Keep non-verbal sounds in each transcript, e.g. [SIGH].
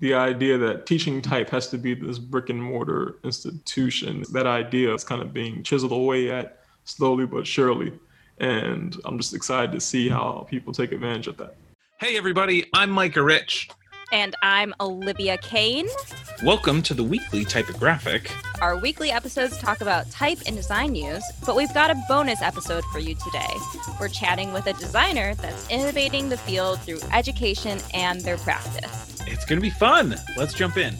the idea that teaching type has to be this brick and mortar institution, that idea is kind of being chiseled away at slowly but surely. And I'm just excited to see how people take advantage of that. Hey, everybody, I'm Micah Rich. And I'm Olivia Kane. Welcome to the weekly typographic. Our weekly episodes talk about type and design news, but we've got a bonus episode for you today. We're chatting with a designer that's innovating the field through education and their practice. It's going to be fun. Let's jump in.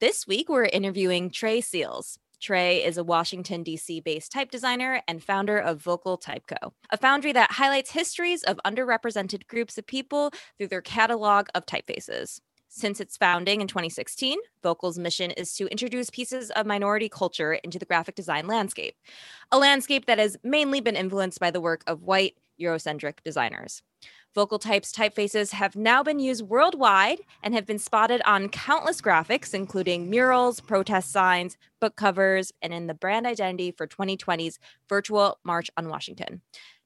This week, we're interviewing Tré Seals. Tré is a Washington, D.C. based type designer and founder of Vocal Type Co., a foundry that highlights histories of underrepresented groups of people through their catalog of typefaces. Since its founding in 2016, Vocal's mission is to introduce pieces of minority culture into the graphic design landscape, a landscape that has mainly been influenced by the work of white, Eurocentric designers. Vocal Type's typefaces have now been used worldwide and have been spotted on countless graphics, including murals, protest signs, book covers, and in the brand identity for 2020's virtual March on Washington.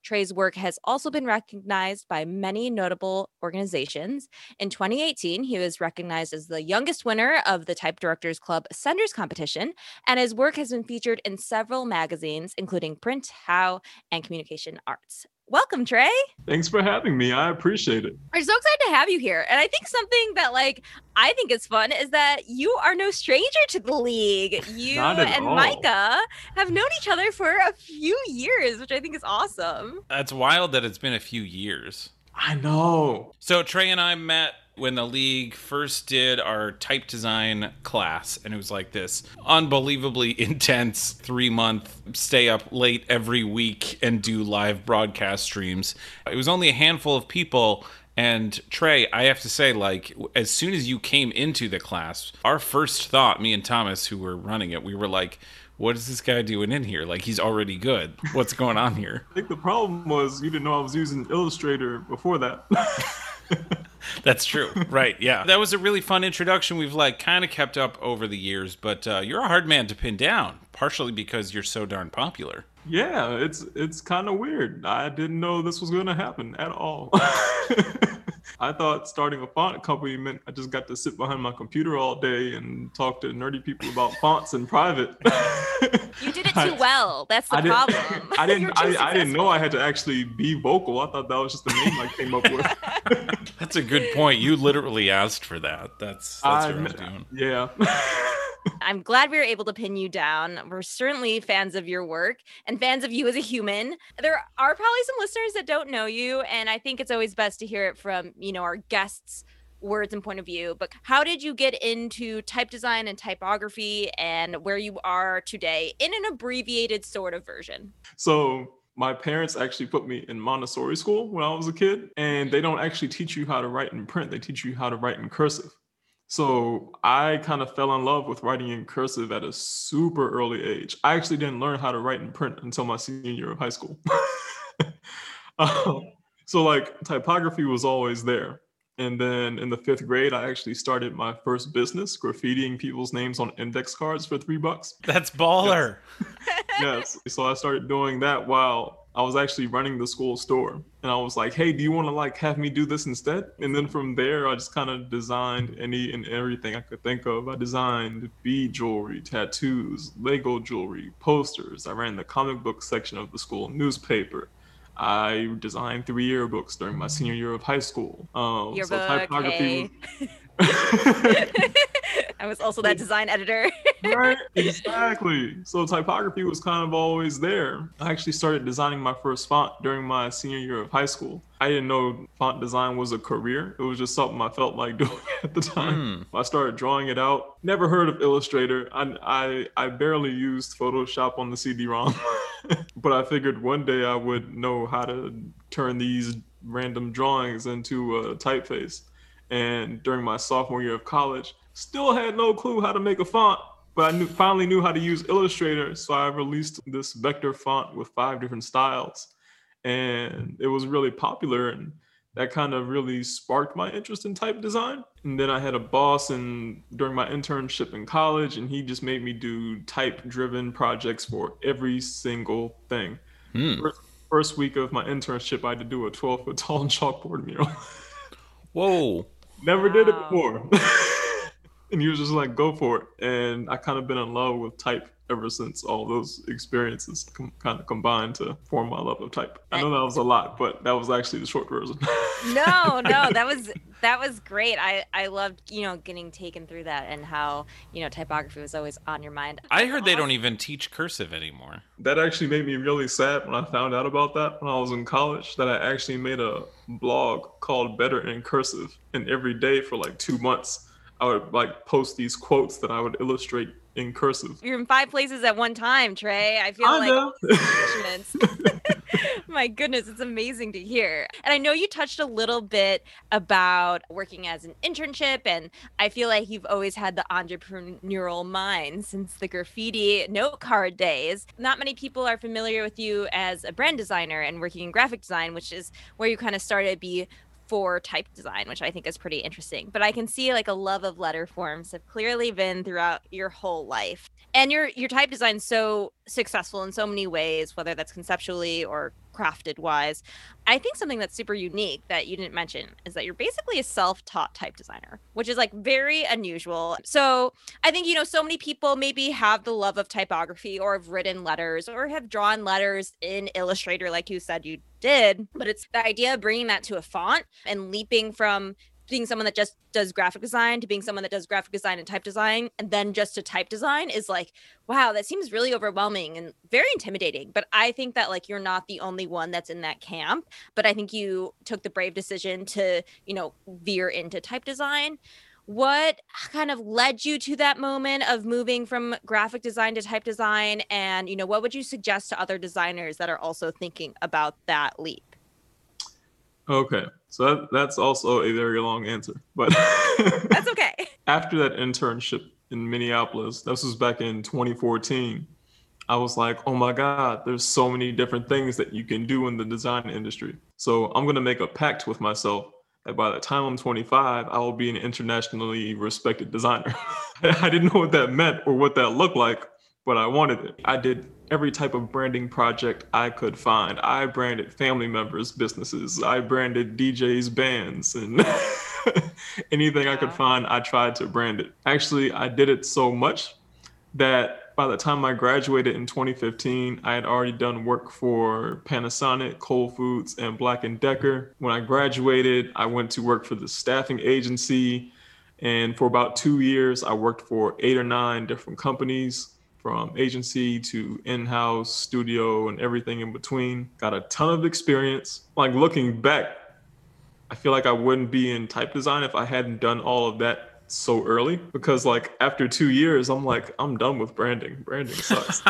Tré's work has also been recognized by many notable organizations. In 2018, he was recognized as the youngest winner of the Type Directors Club Ascenders competition, and his work has been featured in several magazines, including Print, How, and Communication Arts. Welcome, Tré. Thanks for having me. I appreciate it. I'm so excited to have you here. And I think something that like I think is fun is that you are no stranger to the league. [LAUGHS] You and all. Micah have known each other for a few years, which I think is awesome. That's wild that it's been a few years. I know. So Tré and I met when the league first did our type design class and it was like this unbelievably [LAUGHS] intense three month stay up late every week and do live broadcast streams it was only a handful of people and Tré, I have to say, like, as soon as you came into the class, our first thought, me and Thomas, who were running it, we were like, what is this guy doing in here? Like, he's already good. What's going on here? I think the problem was you didn't know I was using Illustrator before that. [LAUGHS] [LAUGHS] That's true. Right. Yeah. That was a really fun introduction. We've like kind of kept up over the years, but uh, you're a hard man to pin down, partially because you're so darn popular. Yeah, it's it's kind of weird. I didn't know this was going to happen at all. [LAUGHS] I thought starting a font company meant I just got to sit behind my computer all day and talk to nerdy people about fonts in private. you did it [LAUGHS] too well. That's the I problem. [LAUGHS] I didn't. I, I, didn't know I had to actually be vocal. I thought that was just the name I came up with. that's a good point. You literally asked for that. That's that's I, what I was doing. Yeah. I'm glad we were able to pin you down. We're certainly fans of your work and fans of you as a human. There are probably some listeners that don't know you, and I think it's always best to hear it from, you know, our guests' words and point of view. But how did you get into type design and typography and where you are today in an abbreviated sort of version? So, my parents actually put me in Montessori school when I was a kid, and they don't actually teach you how to write in print, they teach you how to write in cursive. So I kind of fell in love with writing in cursive at a super early age. I actually didn't learn how to write in print until my senior year of high school. [LAUGHS] um, so like typography was always there. And then in the fifth grade, I actually started my first business, graffitiing people's names on index cards for three bucks. That's baller. Yes. [LAUGHS] yes. So I started doing that while I was actually running the school store and I was like, hey, do you want to like have me do this instead? And then from there, I just kind of designed any and everything I could think of. I designed bead jewelry, tattoos, Lego jewelry, posters. I ran the comic book section of the school newspaper. I designed three yearbooks during my senior year of high school. Um, Yearbook, so typography. Hey. [LAUGHS] [LAUGHS] I was also that design editor. [LAUGHS] right, exactly. So typography was kind of always there. I actually started designing my first font during my senior year of high school. I didn't know font design was a career. It was just something I felt like [LAUGHS] doing at the time. Mm. I started drawing it out. Never heard of Illustrator. I I, I barely used Photoshop on the CD-ROM, [LAUGHS] but I figured one day I would know how to turn these random drawings into a typeface. And during my sophomore year of college, Still had no clue how to make a font, but I knew, finally knew how to use Illustrator. So I released this vector font with five different styles. And it was really popular. And that kind of really sparked my interest in type design. And then I had a boss and during my internship in college, and he just made me do type driven projects for every single thing. Hmm. First, first week of my internship, I had to do a 12 foot tall [LAUGHS] chalkboard mural. Whoa. Never did it before. [LAUGHS] and he was just like, go for it. And I kind of been in love with type ever since all those experiences com- kind of combined to form my love of type. I know that was a lot, but that was actually the short version. [LAUGHS] no no that was that was great i i loved you know getting taken through that and how you know typography was always on your mind I heard they don't even teach cursive anymore. that actually made me really sad when I found out about that when I was in college. That I actually made a blog called Better in Cursive, and every day for like two months, I would like post these quotes that I would illustrate in cursive. you're in five places at one time tré i feel I like [LAUGHS] [LAUGHS] My goodness, it's amazing to hear. And I know you touched a little bit about working as an internship, and I feel like you've always had the entrepreneurial mind since the graffiti note card days. Not many people are familiar with you as a brand designer and working in graphic design, which is where you kind of started be for type design, which I think is pretty interesting. But I can see like a love of letter forms have clearly been throughout your whole life. And your your type design so successful in so many ways, whether that's conceptually or crafted wise. I think something that's super unique that you didn't mention is that you're basically a self-taught type designer, which is like very unusual. So I think you know so many people maybe have the love of typography or have written letters or have drawn letters in Illustrator, like you said you did. But it's the idea of bringing that to a font and leaping from being someone that just does graphic design to being someone that does graphic design and type design and then just to type design is like wow that seems really overwhelming and very intimidating. But i think that like you're not the only one that's in that camp but i think you took the brave decision to you know veer into type design. What kind of led you to that moment of moving from graphic design to type design? And you know what would you suggest to other designers that are also thinking about that leap? Okay, so that, that's also a very long answer, but [LAUGHS] that's okay [LAUGHS] after that internship in Minneapolis, this was back in 2014. I was like, oh my God, there's so many different things that you can do in the design industry. So I'm going to make a pact with myself that by the time I'm 25, I will be an internationally respected designer. [LAUGHS] I didn't know what that meant or what that looked like, but I wanted it. I did every type of branding project I could find. I branded family members' businesses, I branded DJs' bands, and [LAUGHS] anything I could find, I tried to brand it. Actually, I did it so much that by the time I graduated in 2015, I had already done work for Panasonic, Whole Foods, and Black & Decker. When I graduated, I went to work for the staffing agency, and for about two years, I worked for eight or nine different companies, from agency to in-house studio and everything in between. Got a ton of experience. Like looking back, I feel like I wouldn't be in type design if I hadn't done all of that so early because like after two years i'm like i'm done with branding branding sucks [LAUGHS]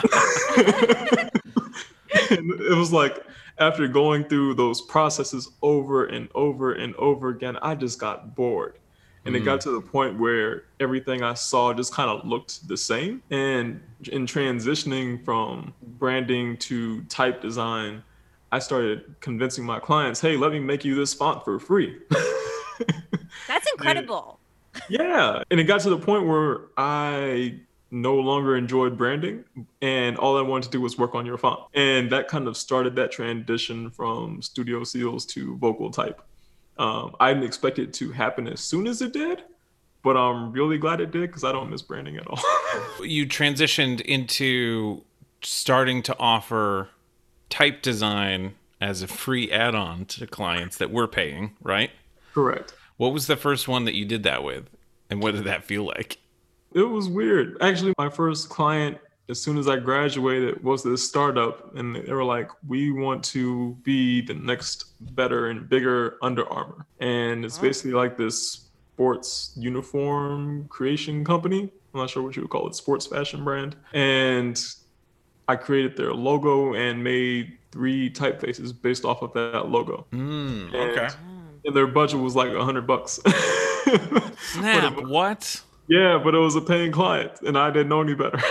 and it was like after going through those processes over and over and over again i just got bored and it got mm. to the point where everything i saw just kind of looked the same and in transitioning from branding to type design i started convincing my clients hey let me make you this font for free [LAUGHS] That's incredible. yeah. And it got to the point where I no longer enjoyed branding and all I wanted to do was work on your font. And that kind of started that transition from Studio Seals to vocal type. Um, I didn't expect it to happen as soon as it did, but I'm really glad it did because I don't miss branding at all. [LAUGHS] You transitioned into starting to offer type design as a free add-on to clients that we're paying, right? Correct. What was the first one that you did that with? And what did that feel like? It was weird. Actually, my first client, as soon as I graduated, was this startup, and they were like, "We want to be the next better and bigger Under Armour," and it's Oh. basically like this sports uniform creation company. I'm not sure what you would call it, sports fashion brand, and I created their logo and made three typefaces based off of that logo. Mm, And- okay. And their budget was like a hundred bucks. [LAUGHS] Snap. It- What? yeah, but it was a paying client, and I didn't know any better. [LAUGHS]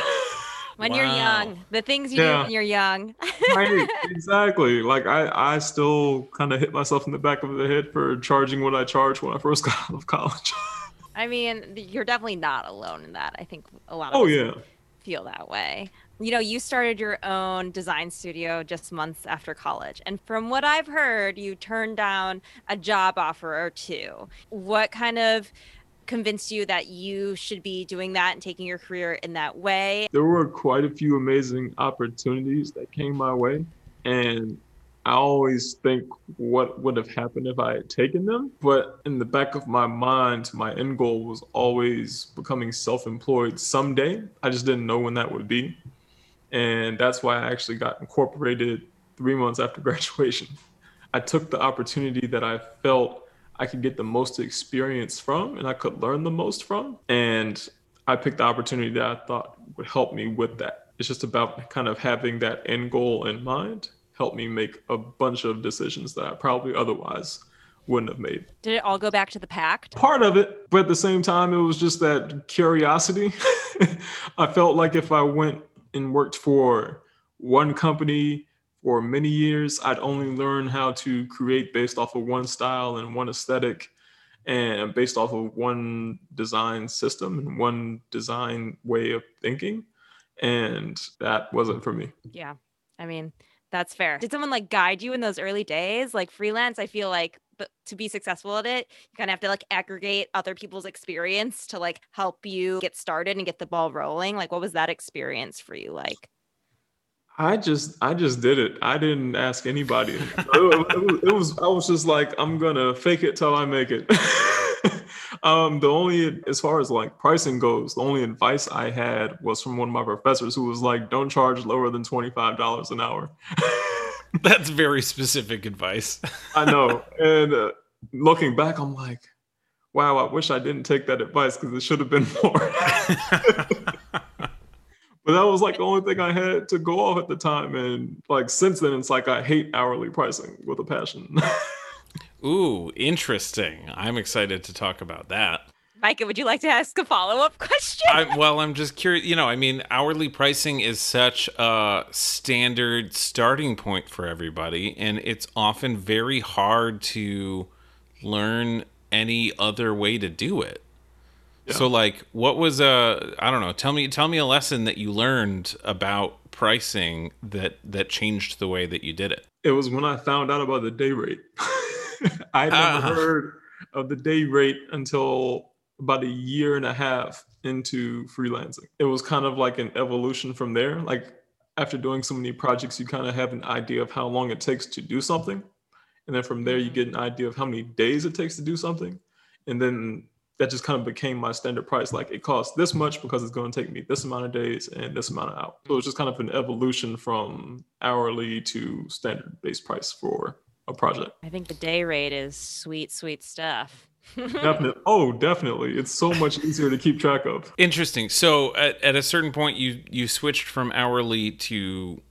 when you're young, the things you do when you're young. [LAUGHS] right, [LAUGHS] exactly. Like I, I still kind of hit myself in the back of the head for charging what I charged when I first [LAUGHS] got out of college. I mean, you're definitely not alone in that. I think a lot of oh yeah, feel that way. you know, you started your own design studio just months after college. And from what I've heard, you turned down a job offer or two. What kind of convinced you that you should be doing that and taking your career in that way? There were quite a few amazing opportunities that came my way. And I always think what would have happened if I had taken them. But in the back of my mind, my end goal was always becoming self employed someday. I just didn't know when that would be. And that's why I actually got incorporated three months after [LAUGHS] graduation. I took the opportunity that I felt I could get the most experience from and I could learn the most from. And I picked the opportunity that I thought would help me with that. It's just about kind of having that end goal in mind, help me make a bunch of decisions that I probably otherwise wouldn't have made. Did it all go back to the pact? Part of it, but at the same time, it was just that curiosity. [LAUGHS] I felt like if I went and worked for one company for many years, I'd only learn how to create based off of one style and one aesthetic and based off of one design system and one design way of thinking. And that wasn't for me. Yeah. I mean, that's fair. Did someone like guide you in those early days? Like freelance, I feel like but to be successful at it, you kind of have to like aggregate other people's experience to like help you get started and get the ball rolling. Like what was that experience for you like? I just I just did it. I didn't ask anybody. [LAUGHS] it, it, it, was I was just like I'm gonna fake it till I make it. [LAUGHS] um, the only as far as like pricing goes, the only advice I had was from one of my professors who was like, "Don't charge lower than twenty five dollars an hour." [LAUGHS] That's very specific advice. I know. And uh, looking back, I'm like, wow, I wish I didn't take that advice because it should have been more. But that was like the only thing I had to go off at the time. And like since then, it's like I hate hourly pricing with a passion. [LAUGHS] Ooh, interesting. I'm excited to talk about that. Micah, would you like to ask a follow up question? I, well, I'm just curious. You know, I mean, hourly pricing is such a standard starting point for everybody, and it's often very hard to learn any other way to do it. Yeah. So, like, what was a I don't know. Tell me, tell me a lesson that you learned about pricing that that changed the way that you did it. It was when I found out about the day rate. [LAUGHS] I never uh-huh. heard of the day rate until about a year and a half into freelancing. It was kind of like an evolution from there. Like after doing so many projects, you kind of have an idea of how long it takes to do something. And then from there, you get an idea of how many days it takes to do something. And then that just kind of became my standard price. Like it costs this much because it's going to take me this amount of days and this amount of hours. So it's just kind of an evolution from hourly to standard base price for a project. I think the day rate is sweet, sweet stuff [LAUGHS] definitely. Oh, definitely. It's so much easier to keep track of. Interesting. So at, at a certain point, you you switched from hourly to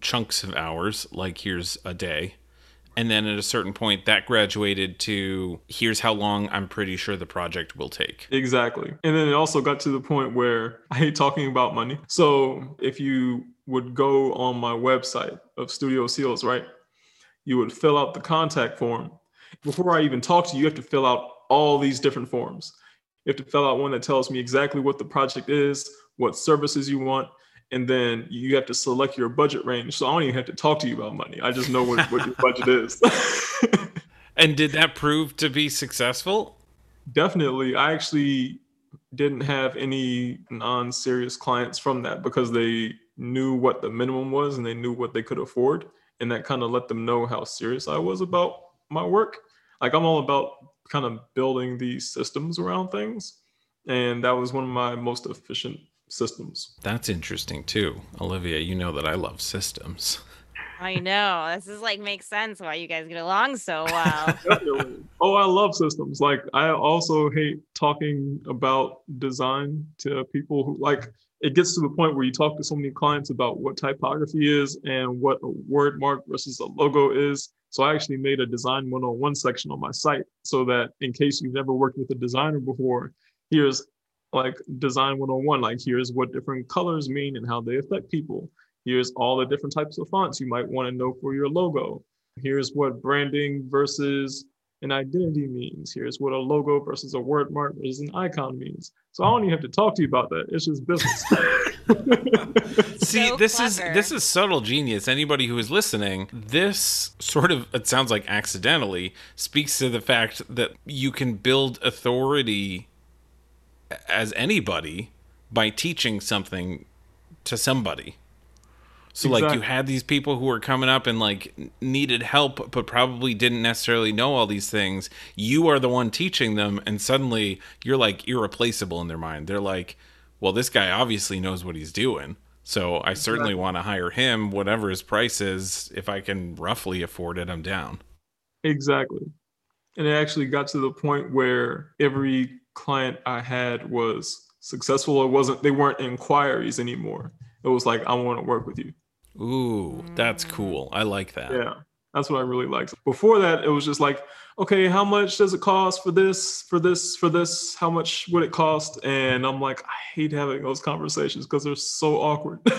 chunks of hours, like here's a day. And then at a certain point, that graduated to here's how long I'm pretty sure the project will take. Exactly. And then it also got to the point where [LAUGHS] I hate talking about money. So if you would go on my website of Studio Seals, right? You would fill out the contact form before I even talk to you, you have to fill out all these different forms. You have to fill out one that tells me exactly what the project is, what services you want, and then you have to select your budget range. So I don't even have to talk to you about money. I just know what, what your budget is. [LAUGHS] and did that prove to be successful? Definitely. I actually didn't have any non-serious clients from that because they knew what the minimum was and they knew what they could afford and that kind of let them know how serious I was about my work. Like I'm all about kind of building these systems around things. And that was one of my most efficient systems. That's interesting too. Olivia, you know that I love systems. [LAUGHS] I know. This is like makes sense why you guys get along so well. [LAUGHS] oh, I love systems. Like I also hate talking about design to people who like it gets to the point where you talk to so many clients about what typography is and what a word mark versus a logo is. So I actually made a design 101 section on my site so that in case you've never worked with a designer before, here's like design 101, like here's what different colors mean and how they affect people. Here's all the different types of fonts you might want to know for your logo. Here's what branding versus an identity means. Here's what a logo versus a word mark versus an icon means. So I don't even have to talk to you about that. It's just business. [LAUGHS] [LAUGHS] See, So this is this is subtle genius. Anybody who is listening, this sort of it sounds like accidentally speaks to the fact that you can build authority as anybody by teaching something to somebody. So like you had these people who were coming up and like needed help but probably didn't necessarily know all these things. You are the one teaching them and suddenly you're like irreplaceable in their mind. They're like, "Well, this guy obviously knows what he's doing." So I certainly want to hire him whatever his price is if I can roughly afford it, I'm down. Exactly. And it actually got to the point where every client I had was successful. It wasn't, they weren't inquiries anymore. It was like, I want to work with you. Ooh, that's cool. I like that. Yeah. That's what I really liked. Before that, it was just like, okay, how much does it cost for this, for this, for this? How much would it cost? And I'm like, I hate having those conversations because they're so awkward. [LAUGHS]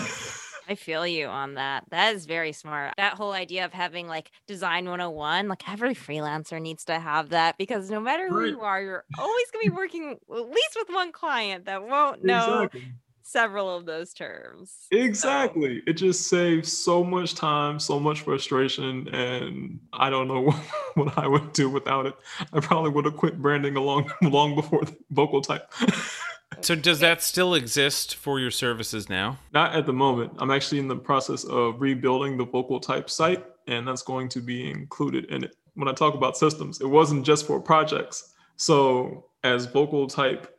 I feel you on that. That is very smart. That whole idea of having like design 101, like every freelancer needs to have that because no matter who Right. you are, you're always going to be working at least with one client that won't know exactly. several of those terms. Exactly. It just saves so much time, so much frustration, and I don't know [LAUGHS] what I would do without it. I probably would have quit branding along [LAUGHS] long before the vocal type. [LAUGHS] So does that still exist for your services now? Not at the moment. I'm actually in the process of rebuilding the vocal type site, and that's going to be included in it. When I talk about systems, it wasn't just for projects. So as vocal type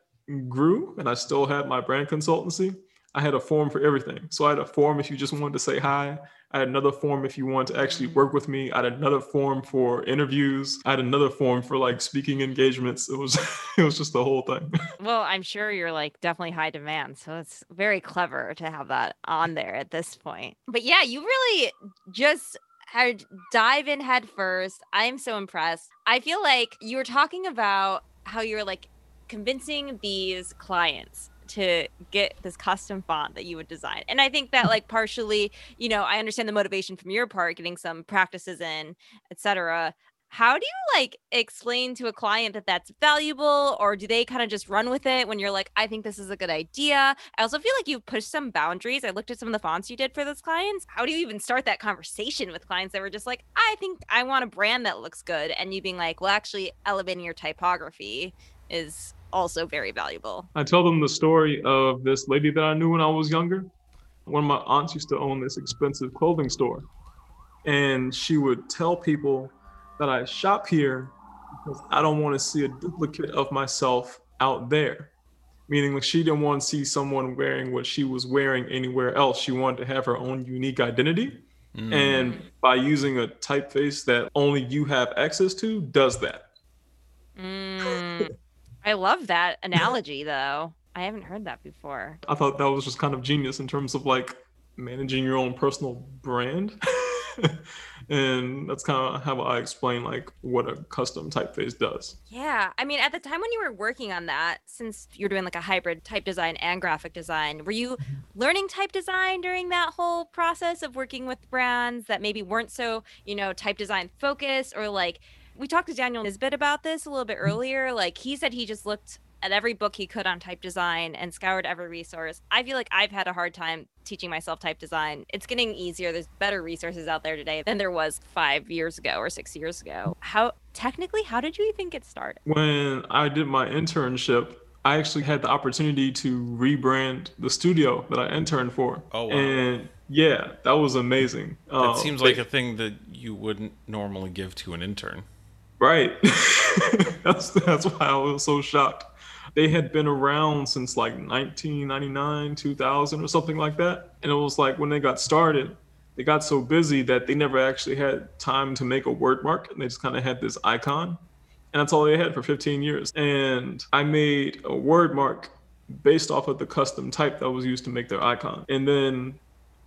grew, and I still had my brand consultancy, I had a form for everything. So I had a form if you just wanted to say hi. I had another form if you want to actually work with me. I had another form for interviews. I had another form for like speaking engagements. It was [LAUGHS] it was just the whole thing. [LAUGHS] Well, I'm sure you're like definitely high demand. So it's very clever to have that on there at this point. But yeah, you really just had dive in head first. I'm so impressed. I feel like you were talking about how you're like convincing these clients to get this custom font that you would design. And I think that like partially, you know, I understand the motivation from your part, getting some practices in, etc. How do you like explain to a client that that's valuable or do they kind of just run with it when you're like, I think this is a good idea? I also feel like you've pushed some boundaries. I looked at some of the fonts you did for those clients. How do you even start that conversation with clients that were just like, I think I want a brand that looks good? And you being like, well, actually, elevating your typography is also very valuable. I tell them the story of this lady that I knew when I was younger. One of my aunts used to own this expensive clothing store. And she would tell people that I shop here because I don't want to see a duplicate of myself out there. Meaning, like, she didn't want to see someone wearing what she was wearing anywhere else. She wanted to have her own unique identity. Mm. And by using a typeface that only you have access to, does that. Mm, I love that [LAUGHS] analogy, though. I haven't heard that before. I thought that was just kind of genius in terms of like managing your own personal brand. [LAUGHS] and that's kind of how I explain like what a custom typeface does. Yeah. I mean, at the time when you were working on that, since you're doing like a hybrid type design and graphic design, were you learning type design during that whole process of working with brands that maybe weren't so, you know, type design focused or like we talked to Daniel Nisbet about this a little bit earlier. Like he said he just looked at every book he could on type design and scoured every resource. I feel like I've had a hard time teaching myself type design. It's getting easier. There's better resources out there today than there was five years ago or six years ago. How technically, how did you even get started? When I did my internship, I actually had the opportunity to rebrand the studio that I interned for. Oh, wow. And yeah, that was amazing. It Uh, seems like a thing that you wouldn't normally give to an intern. Right. [LAUGHS] that's that's why I was so shocked. They had been around since like 1999, 2000 or something like that. And it was like when they got started, they got so busy that they never actually had time to make a word mark and they just kind of had this icon. And that's all they had for 15 years. And I made a word mark based off of the custom type that was used to make their icon. And then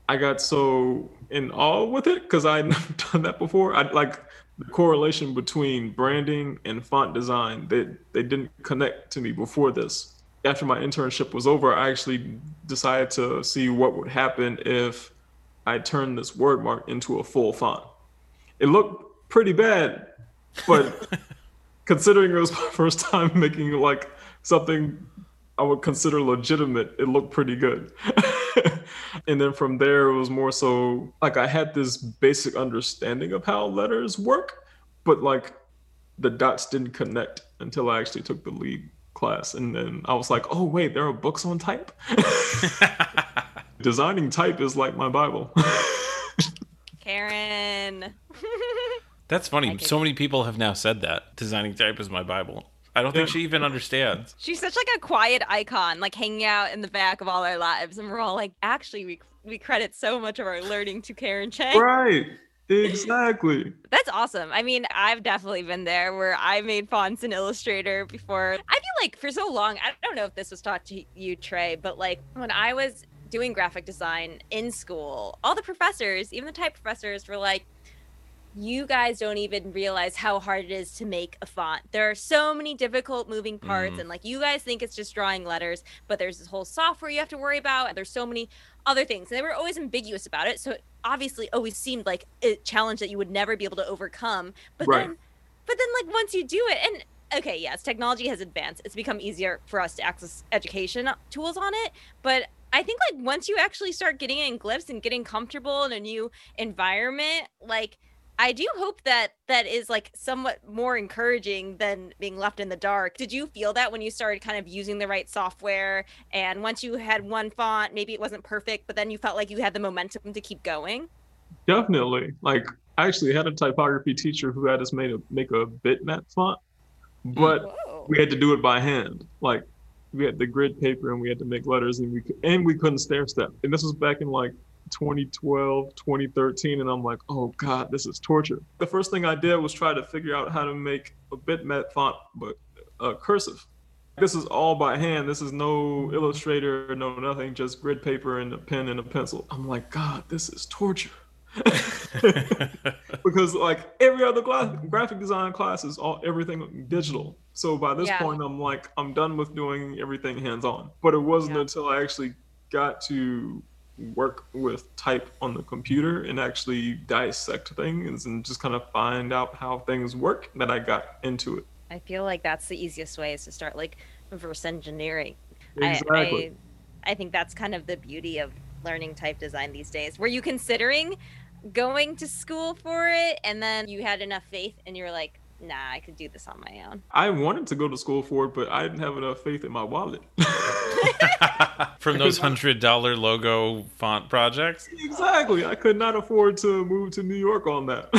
I got so in awe with it because I had [LAUGHS] never done that before. I'd like the correlation between branding and font design. They they didn't connect to me before this. After my internship was over, I actually decided to see what would happen if I turned this word mark into a full font. It looked pretty bad, but [LAUGHS] considering it was my first time making like something I would consider legitimate, it looked pretty good. [LAUGHS] [LAUGHS] and then from there, it was more so like I had this basic understanding of how letters work, but like the dots didn't connect until I actually took the lead class. And then I was like, oh, wait, there are books on type? [LAUGHS] Designing type is like my Bible. [LAUGHS] Karen. That's funny. So many people have now said that. Designing type is my Bible. I don't think Yeah. she even understands. She's such like a quiet icon, like hanging out in the back of all our lives, and we're all like, actually, we we credit so much of our learning to Karen Cheng. right. Exactly. [LAUGHS] That's awesome. I mean, I've definitely been there where I made fonts in Illustrator before. I feel like for so long, I don't know if this was taught to you, Tré, but like when I was doing graphic design in school, all the professors, even the type professors, were like, you guys don't even realize how hard it is to make a font. There are so many difficult moving parts, Mhm. and like you guys think it's just drawing letters, but there's this whole software you have to worry about, and there's so many other things. And they were always ambiguous about it. So it obviously always seemed like a challenge that you would never be able to overcome. But Right. then but then like once you do it and okay, yes, technology has advanced. It's become easier for us to access education tools on it, but I think like once you actually start getting in glyphs and getting comfortable in a new environment, like I do hope that that is like somewhat more encouraging than being left in the dark. Did you feel that when you started kind of using the right software and once you had one font, maybe it wasn't perfect, but then you felt like you had the momentum to keep going? Definitely. Like I actually had a typography teacher who had us made a make a bitmap font, mm. but Whoa. we had to do it by hand. Like we had the grid paper and we had to make letters and we and we couldn't stair step. And this was back in like 2012, 2013, and I'm like, oh god, this is torture. The first thing I did was try to figure out how to make a bitmap font, but uh, cursive. This is all by hand. This is no Illustrator, no nothing, just grid paper and a pen and a pencil. I'm like, God, this is torture. [LAUGHS] because like every other graphic design class is all everything digital. So by this Yeah. point, I'm like, I'm done with doing everything hands on. But it wasn't Yeah. until I actually got to work with type on the computer and actually dissect things and just kind of find out how things work that I got into it. I feel like that's the easiest way is to start like reverse engineering. Exactly. I, I I think that's kind of the beauty of learning type design these days. Were you considering going to school for it and then you had enough faith and you were like, nah, I could do this on my own. I wanted to go to school for it, but I didn't have enough faith in my wallet. [LAUGHS] From those hundred dollar logo font projects. Exactly. I could not afford to move to New York on that. [LAUGHS]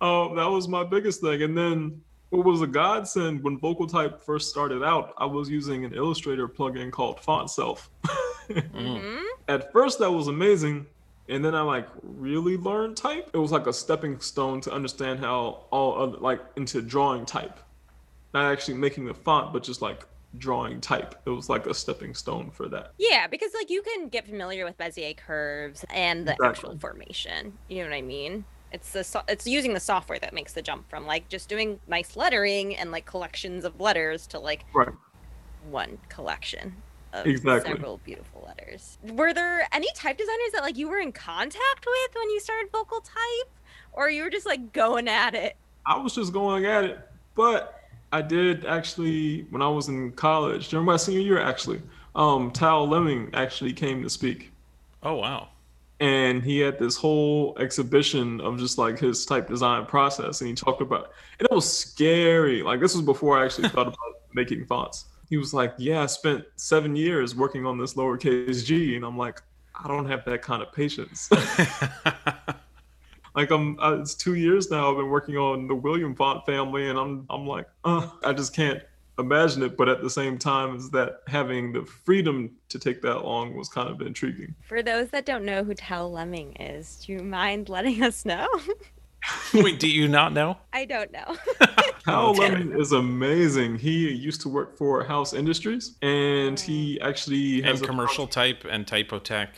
um, that was my biggest thing. And then what was a godsend when Vocal Type first started out, I was using an Illustrator plugin called Fontself. [LAUGHS] Mm. hmm At first, that was amazing. And then I like really learned type. It was like a stepping stone to understand how all other, like into drawing type. Not actually making the font, but just like drawing type. It was like a stepping stone for that. Yeah, because like you can get familiar with Bezier curves and the actual formation. You know what I mean? It's the so- it's using the software that makes the jump from like just doing nice lettering and like collections of letters to like Right. one collection of Exactly. several beautiful letters. Were there any type designers that like you were in contact with when you started vocal type, or you were just like going at it? I was just going at it, but I did actually when I was in college during my senior year. Actually, um, Tal Leming actually came to speak, Oh wow. and he had this whole exhibition of just like his type design process, and he talked about, and it was scary. Like this was before I actually thought about making fonts. He was like, "Yeah, I spent seven years working on this lowercase g," and I'm like, "I don't have that kind of patience." [LAUGHS] like I'm uh, it's two years now I've been working on the William font family and I'm I'm like uh, I just can't imagine it but at the same time is that having the freedom to take that long was kind of intriguing. For those that don't know who Tal Leming is, do you mind letting us know? [LAUGHS] [LAUGHS] Wait, do you not know? I don't know. [LAUGHS] Tal Okay. Leming is amazing. He used to work for House Industries and he mm. actually has And a- commercial type and typotech.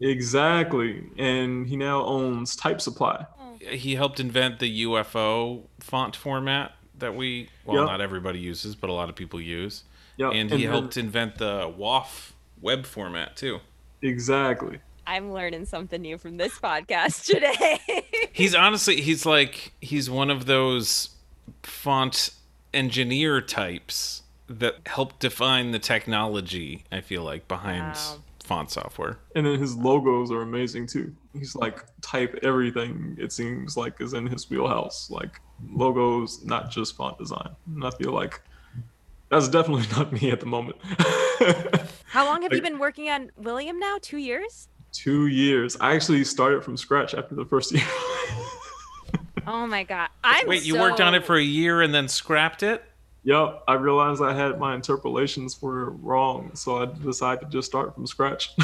exactly and he now owns Type Supply. Oh. He helped invent the UFO font format that we, well, Yep. not everybody uses, but a lot of people use. Yep. And he then- helped invent the WOFF web format too. exactly. I'm learning something new from this podcast today. [LAUGHS] He's honestly, he's like, he's one of those font engineer types that help define the technology, I feel like, behind Wow. font software. And then his logos are amazing too. He's like type everything. It seems like is in his wheelhouse. Like logos, not just font design. And I feel like that's definitely [LAUGHS] not me at the moment. [LAUGHS] How long have you been working on William now? Two years? Two years. I actually started from scratch after the first year. [LAUGHS] Oh my god. I'm Wait, you worked on it for a year and then scrapped it? yep, I realized I had my interpolations were wrong, so I decided to just start from scratch. [LAUGHS]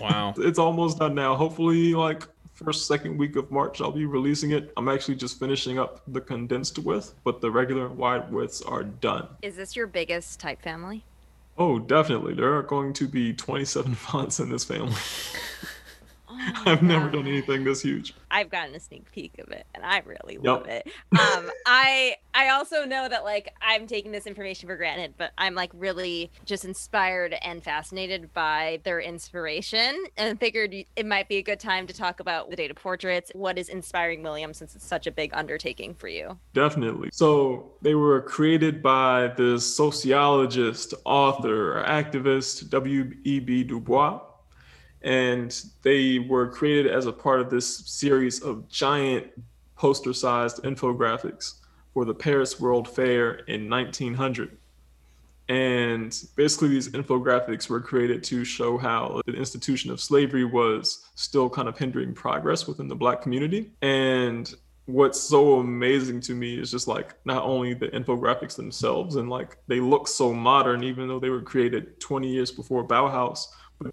Wow. it's almost done now. Hopefully, like first second week of March, I'll be releasing it. I'm actually just finishing up the condensed width, but the regular wide widths are done. Is this your biggest type family? Oh, definitely. There are going to be 27 [LAUGHS] fonts in this family. [LAUGHS] I've never done anything this huge. I've gotten a sneak peek of it and I really Yep. love it. Um [LAUGHS] I I also know that like I'm taking this information for granted, but I'm like really just inspired and fascinated by their inspiration and figured it might be a good time to talk about the data portraits. What is inspiring William since it's such a big undertaking for you? Definitely. So they were created by this sociologist, author, activist, W.E.B. Du Bois. And they were created as a part of this series of giant poster sized infographics for the Paris World Fair in 1900. And basically, these infographics were created to show how the institution of slavery was still kind of hindering progress within the Black community. And what's so amazing to me is just like not only the infographics themselves and like they look so modern, even though they were created 20 years before Bauhaus,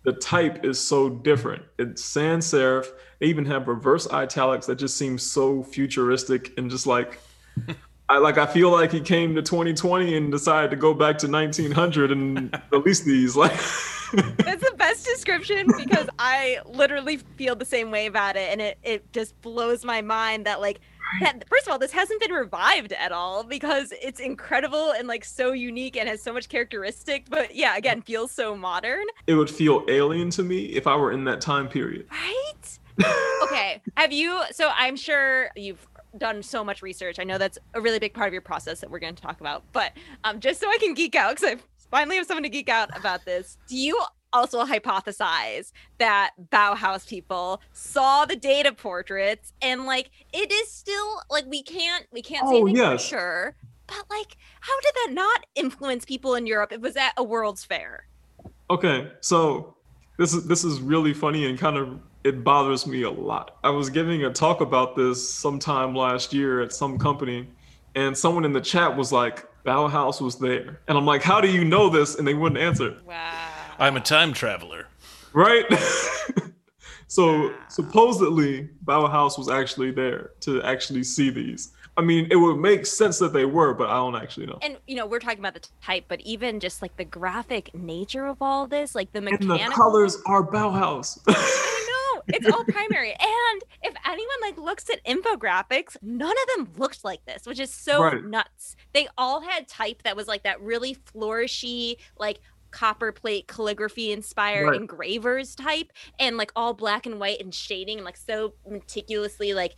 the type is so different. It's sans serif. They even have reverse italics that just seem so futuristic and just like [LAUGHS] I like I feel like he came to 2020 and decided to go back to 1900 and [LAUGHS] release these like [LAUGHS] That's the best description because I literally feel the same way about it, and it it just blows my mind that like. [LAUGHS] That, first of all, this hasn't been revived at all because it's incredible and like so unique and has so much characteristic. But yeah, again, feels so modern, it would feel alien to me if I were in that time period. right? [LAUGHS] okay, have you? So I'm sure you've done so much research. I know that's a really big part of your process that we're going to talk about. But um, just so I can geek out, because I finally have someone to geek out about this. Do you also hypothesize that Bauhaus people saw the data portraits and like it is still like we can't we can't say Oh, anything yes. for sure. But like, how did that not influence people in Europe? It was at a World's Fair. Okay, so this is this is really funny and kind of it bothers me a lot. I was giving a talk about this sometime last year at some company, and someone in the chat was like, "Bauhaus was there," and I'm like, "How do you know this?" And they wouldn't answer. Wow. I'm a time traveler. right? [LAUGHS] so supposedly Bauhaus was actually there to actually see these. I mean, it would make sense that they were, but I don't actually know. and you know we're talking about the type but even just like the graphic nature of all this like the And the colors are Bauhaus. I know it's all primary and if anyone like looks at infographics none of them looked like this which is so Right. nuts they all had type that was like that really flourishy like copper plate calligraphy inspired Right. engravers type and like all black and white and shading and like so meticulously like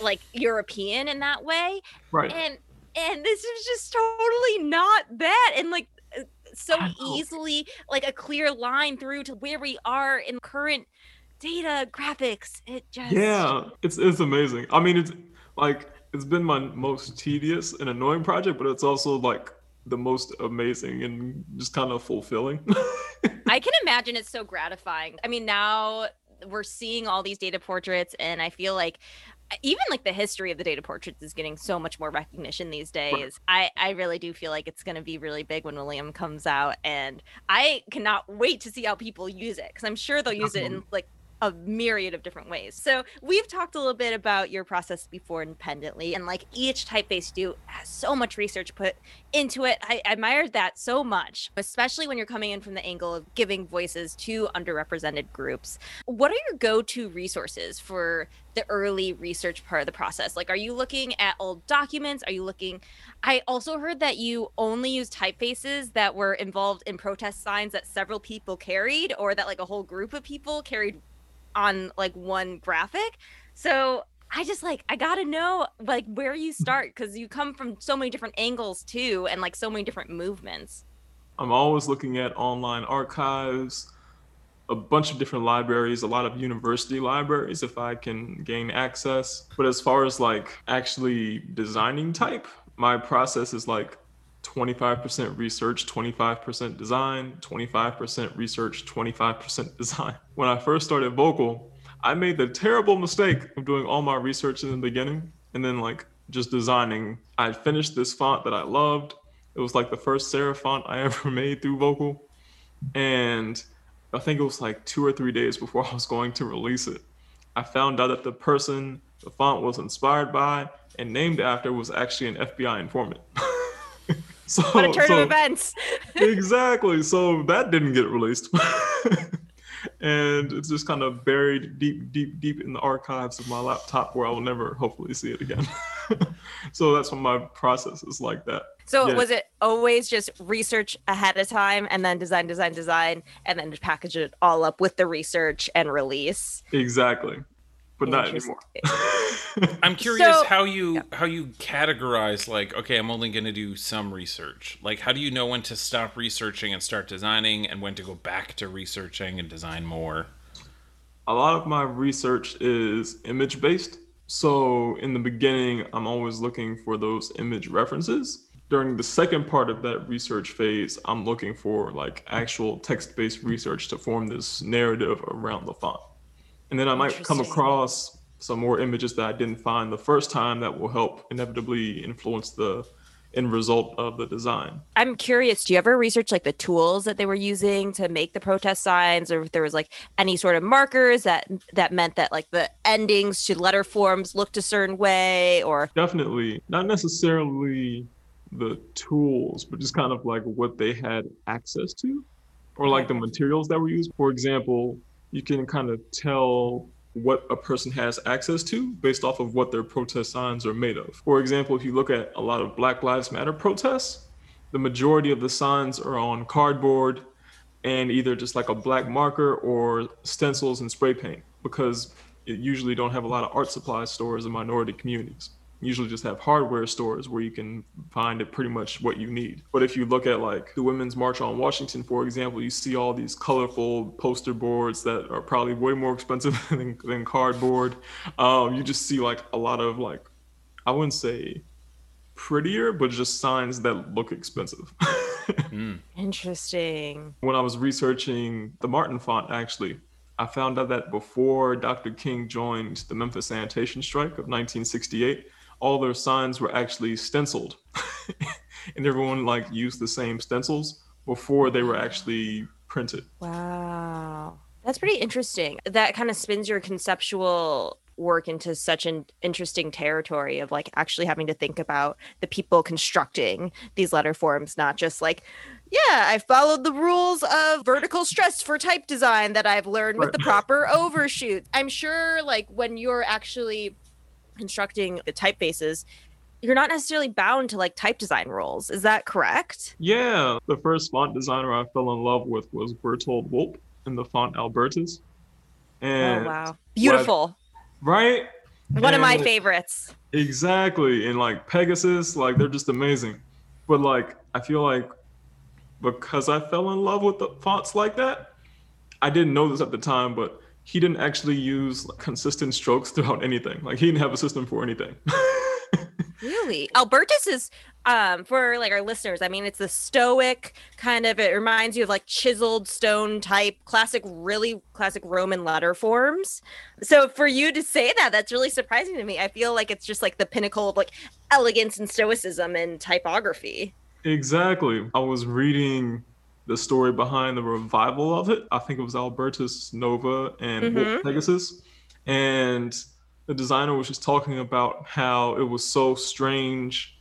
like european in that way right. and and this is just totally not that and like uh, so easily like a clear line through to where we are in current data graphics it just Yeah, it's it's amazing. I mean, it's like it's been my most tedious and annoying project, but it's also like the most amazing and just kind of fulfilling. [LAUGHS] i can imagine it's so gratifying. I mean now we're seeing all these data portraits and i feel like even like the history of the data portraits is getting so much more recognition these days. I i really do feel like it's going to be really big when william comes out and i cannot wait to see how people use it because i'm sure they'll use it in like a myriad of different ways. So we've talked a little bit about your process before independently, and like each typeface you do has so much research put into it. I admired that so much, especially when you're coming in from the angle of giving voices to underrepresented groups. What are your go-to resources for the early research part of the process? Like, are you looking at old documents? Are you looking? I also heard that you only use typefaces that were involved in protest signs that several people carried, or that like a whole group of people carried on like one graphic. So I just like I gotta know like where you start because you come from so many different angles too, and like so many different movements. I'm always looking at online archives, a bunch of different libraries, a lot of university libraries if I can gain access. But as far as like actually designing type, my process is like 25% research, 25% design, 25% research, 25% [LAUGHS] design. When I first started Vocal, I made the terrible mistake of doing all my research in the beginning and then like just designing. I finished this font that I loved. It was like the first serif font I [LAUGHS] ever made through Vocal. And I think it was like two or three days before [LAUGHS] I was going to release it. I found out that the person the font was inspired by and named after was actually an FBI informant. So, what a turn so, of events. [LAUGHS] exactly. So that didn't get released. [LAUGHS] and it's just kind of buried deep, deep, deep in the archives of my laptop where I will never hopefully see it again. [LAUGHS] so that's what my process is like that. So yeah. was it always just research ahead of time and then design, design, design, and then package it all up with the research and release? Exactly. But not anymore. [LAUGHS] I'm [LAUGHS] curious so, how you yeah. how you categorize like okay I'm only going to do some research. Like how do you know when to stop researching and start designing and when to go back to researching and design more? A lot of my research is image based. So in the beginning I'm always looking for those image references. During the second part of that research phase, I'm looking for like actual text-based research to form this narrative around the font. And then I might come across some more images that I didn't find the first time that will help inevitably influence the end result of the design. I'm curious, do you ever research like the tools that they were using to make the protest signs or if there was like any sort of markers that that meant that like the endings to letter forms looked a certain way or Definitely. Not necessarily the tools, but just kind of like what they had access to or like the materials that were used. For example, you can kind of tell what a person has access to based off of what their protest signs are made of. For example, if you look at a lot of Black Lives Matter protests, the majority of the signs are on cardboard and either just like a black marker or stencils and spray paint because it usually don't have a lot of art supply stores in minority communities usually just have hardware stores where you can find it pretty much what you need. But if you look at like the Women's March on Washington, for example, you see all these colorful poster boards that are probably way more expensive [LAUGHS] than, than cardboard. Um, you just see like a lot of like, I wouldn't say prettier, but just signs that look expensive. [LAUGHS] mm. Interesting. When I was researching the Martin font, actually, I found out that before Dr. King joined the Memphis sanitation strike of 1968, all their signs were actually stenciled. [LAUGHS] And everyone like used the same stencils before they were actually printed. Wow. That's pretty interesting. That kind of spins your conceptual work into such an interesting territory of like actually having to think about the people constructing these letter forms not just like yeah i followed the rules of vertical stress for type design that i've learned with the proper overshoot. I'm sure like when you're actually constructing the typefaces, you're not necessarily bound to like type design rules. Is that correct? Yeah. The first font designer I fell in love with was Berthold Wolpe in the font Albertus. Oh, and oh wow. Beautiful. right? One and of my favorites. Exactly. And like Pegasus, like they're just amazing. But like I feel like because I fell in love with the fonts like that, I didn't know this at the time, but he didn't actually use consistent strokes throughout anything. Like he didn't have a system for anything. [LAUGHS] really? Albertus is um for like our listeners, I mean it's the stoic kind of it reminds you of like chiseled stone type classic really classic Roman letter forms. So for you to say that that's really surprising to me. I feel like it's just like the pinnacle of like elegance and stoicism and typography. Exactly. I was reading the story behind the revival of it. I think it was Albertus Nova and mm-hmm. Pegasus. And the designer was just talking about how it was so strange,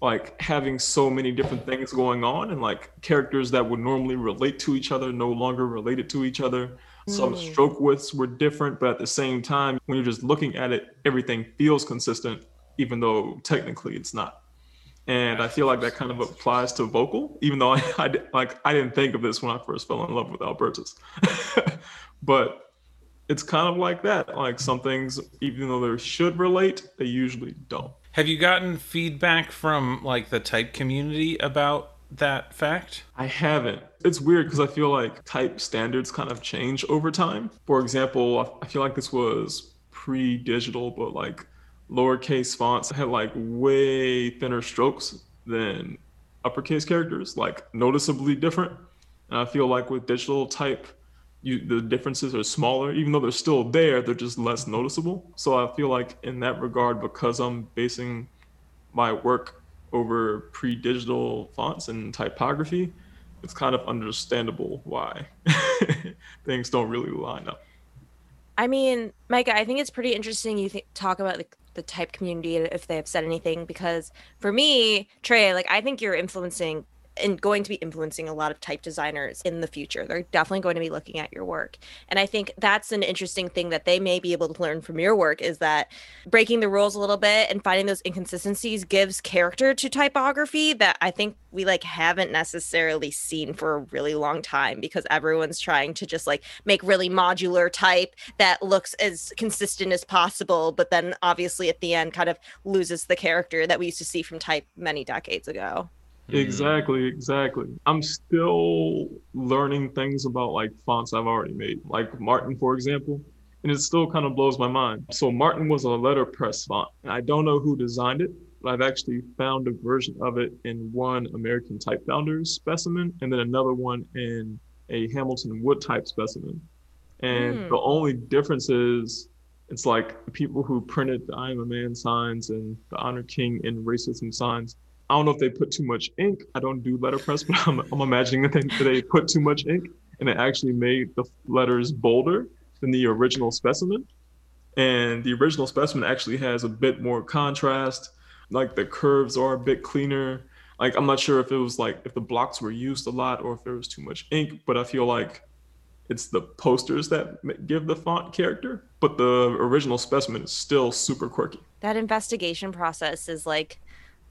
like having so many different things going on and like characters that would normally relate to each other no longer related to each other. Some mm. stroke widths were different, but at the same time, when you're just looking at it, everything feels consistent, even though technically it's not and I feel like that kind of applies to vocal, even though I, [LAUGHS] I like I didn't think of this when I first fell in love with Albertus, [LAUGHS] but it's kind of like that. Like some things, even though they should relate, they usually don't. Have you gotten feedback from like the type community about that fact? I haven't. It's weird because I feel like type standards kind of change over time. For example, I feel like this was pre digital, but like lowercase fonts had like way thinner strokes than uppercase characters, like noticeably different. And I feel like with digital type, you, the differences are smaller, even though they're still there, they're just less noticeable. So I feel like in that regard, because I'm basing my work over pre-digital fonts and typography, it's kind of understandable why [LAUGHS] things don't really line up. I mean, Micah, I think it's pretty interesting you th- talk about the, the type community if they have said anything because for me, Tré, like I think you're influencing and going to be influencing a lot of type designers in the future. They're definitely going to be looking at your work. And I think that's an interesting thing that they may be able to learn from your work is that breaking the rules a little bit and finding those inconsistencies gives character to typography that I think we like haven't necessarily seen for a really long time because everyone's trying to just like make really modular type that looks as consistent as possible but then obviously at the end kind of loses the character that we used to see from type many decades ago. Exactly, exactly. I'm still learning things about like fonts I've already made, like Martin, for example, and it still kind of blows my mind. So Martin was a letterpress font, and I don't know who designed it, but I've actually found a version of it in one American Type Founders specimen, and then another one in a Hamilton Wood type specimen. And mm. the only difference is it's like people who printed the I am a man signs and the honor king and racism signs I don't know if they put too much ink. I don't do letterpress, but I'm, I'm imagining that they, that they put too much ink and it actually made the letters bolder than the original specimen. And the original specimen actually has a bit more contrast. Like the curves are a bit cleaner. Like I'm not sure if it was like if the blocks were used a lot or if there was too much ink, but I feel like it's the posters that give the font character. But the original specimen is still super quirky. That investigation process is like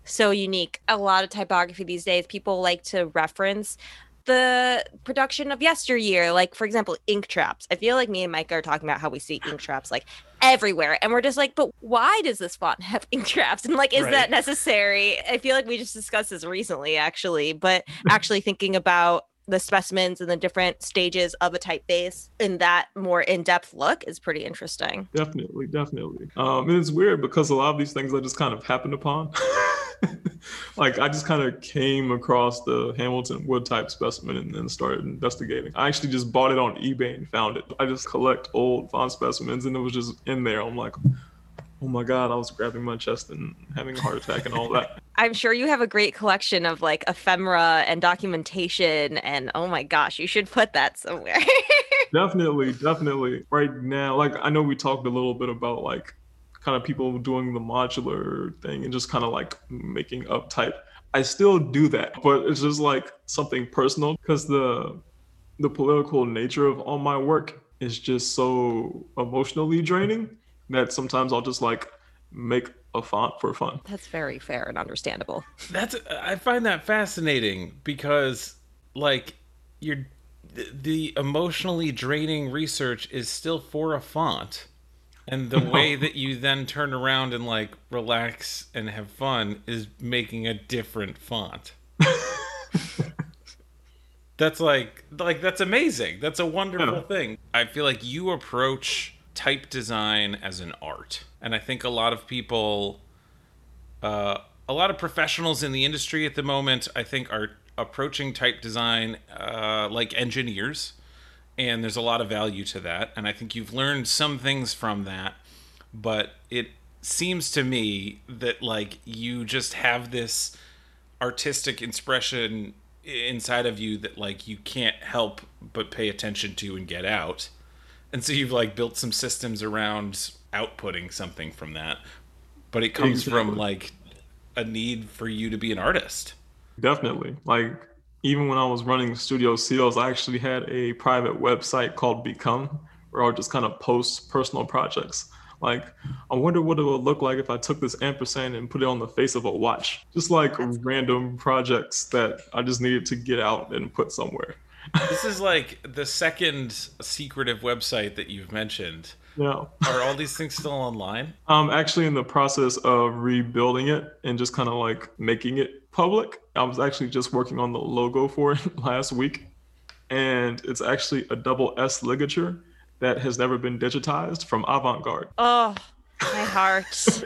so unique. A lot of typography these days, people like to reference the production of yesteryear. Like, for example, ink traps. I feel like me and Mike are talking about how we see ink traps like everywhere. And we're just like, but why does this font [LAUGHS] have ink traps? And like, is right. that necessary? I feel like we just discussed this recently, actually, but [LAUGHS] actually thinking about the specimens and the different stages of a typeface in that more in-depth look is pretty interesting. Definitely, definitely. Um, and it's weird because a lot of these things I just kind of happened upon. [LAUGHS] [LAUGHS] like I just kind of came across the Hamilton wood type specimen and then started investigating. I actually just bought it on eBay and found it. I just collect old font specimens and it was just in there. I'm like, oh my god, I was grabbing my chest and having a heart attack and all that. [LAUGHS] I'm sure you have a great collection of like ephemera and documentation and oh my gosh, you should put that somewhere. [LAUGHS] definitely, definitely. Right now, like I know we talked a little bit about like kind of people doing the modular thing and just kind of like making up type. I still do that, but it's just like something personal because the the political nature of all my work is just so emotionally draining that sometimes I'll just like make a font for fun. That's very fair and understandable. That's I find that fascinating because like you're the emotionally draining research is still for a font and the way that you then turn around and like relax and have fun is making a different font. [LAUGHS] that's like like that's amazing. That's a wonderful thing. I feel like you approach type design as an art. And I think a lot of people uh, a lot of professionals in the industry at the moment I think are approaching type design uh, like engineers and there's a lot of value to that and i think you've learned some things from that but it seems to me that like you just have this artistic expression inside of you that like you can't help but pay attention to and get out and so you've like built some systems around outputting something from that but it comes exactly. from like a need for you to be an artist definitely like even when I was running Studio Seals, I actually had a private website called Become, where I would just kind of post personal projects. Like, I wonder what it would look like if I took this ampersand and put it on the face of a watch. Just like random projects that I just needed to get out and put somewhere. [LAUGHS] this is like the second secretive website that you've mentioned. Yeah. Are all these things still online? I'm actually in the process of rebuilding it and just kind of like making it public. I was actually just working on the logo for it [LAUGHS] last week, and it's actually a double S ligature that has never been digitized from Avant Garde. Oh, my heart.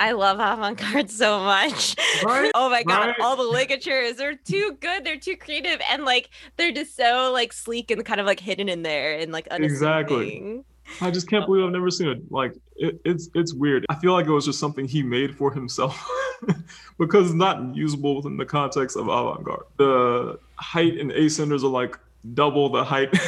I love avant garde so much. Right? Oh my god, Right? all the ligatures are too good. They're too creative and like they're just so like sleek and kind of like hidden in there and like Exactly. I just can't believe I've never seen it. Like it, it's it's weird. I feel like it was just something he made for himself [LAUGHS] because it's not usable within the context of avant-garde. The height and ascenders are like double the height. [LAUGHS]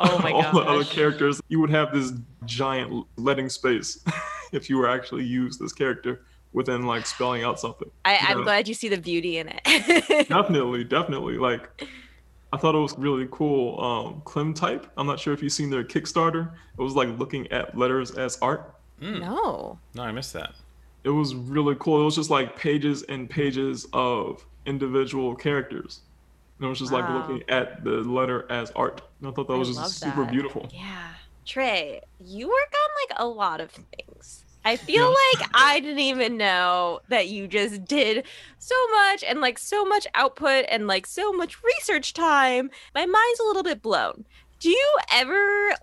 Oh my all the other characters. You would have this giant letting space [LAUGHS] if you were actually use this character within like spelling out something. I, I'm Yeah. glad you see the beauty in it. Definitely, definitely. Like I thought it was really cool. Um, Clem Type. I'm not sure if you've seen their Kickstarter. It was like looking at letters as art. no. No, I missed that. It was really cool. It was just like pages and pages of individual characters. And it was just like looking at the letter as art. And I thought that I was just super that. beautiful. Yeah. Tré, you work on like a lot of things. I feel Yeah. like I didn't even know that you just did so much and like so much output and like so much research time. My mind's a little bit blown. Do you ever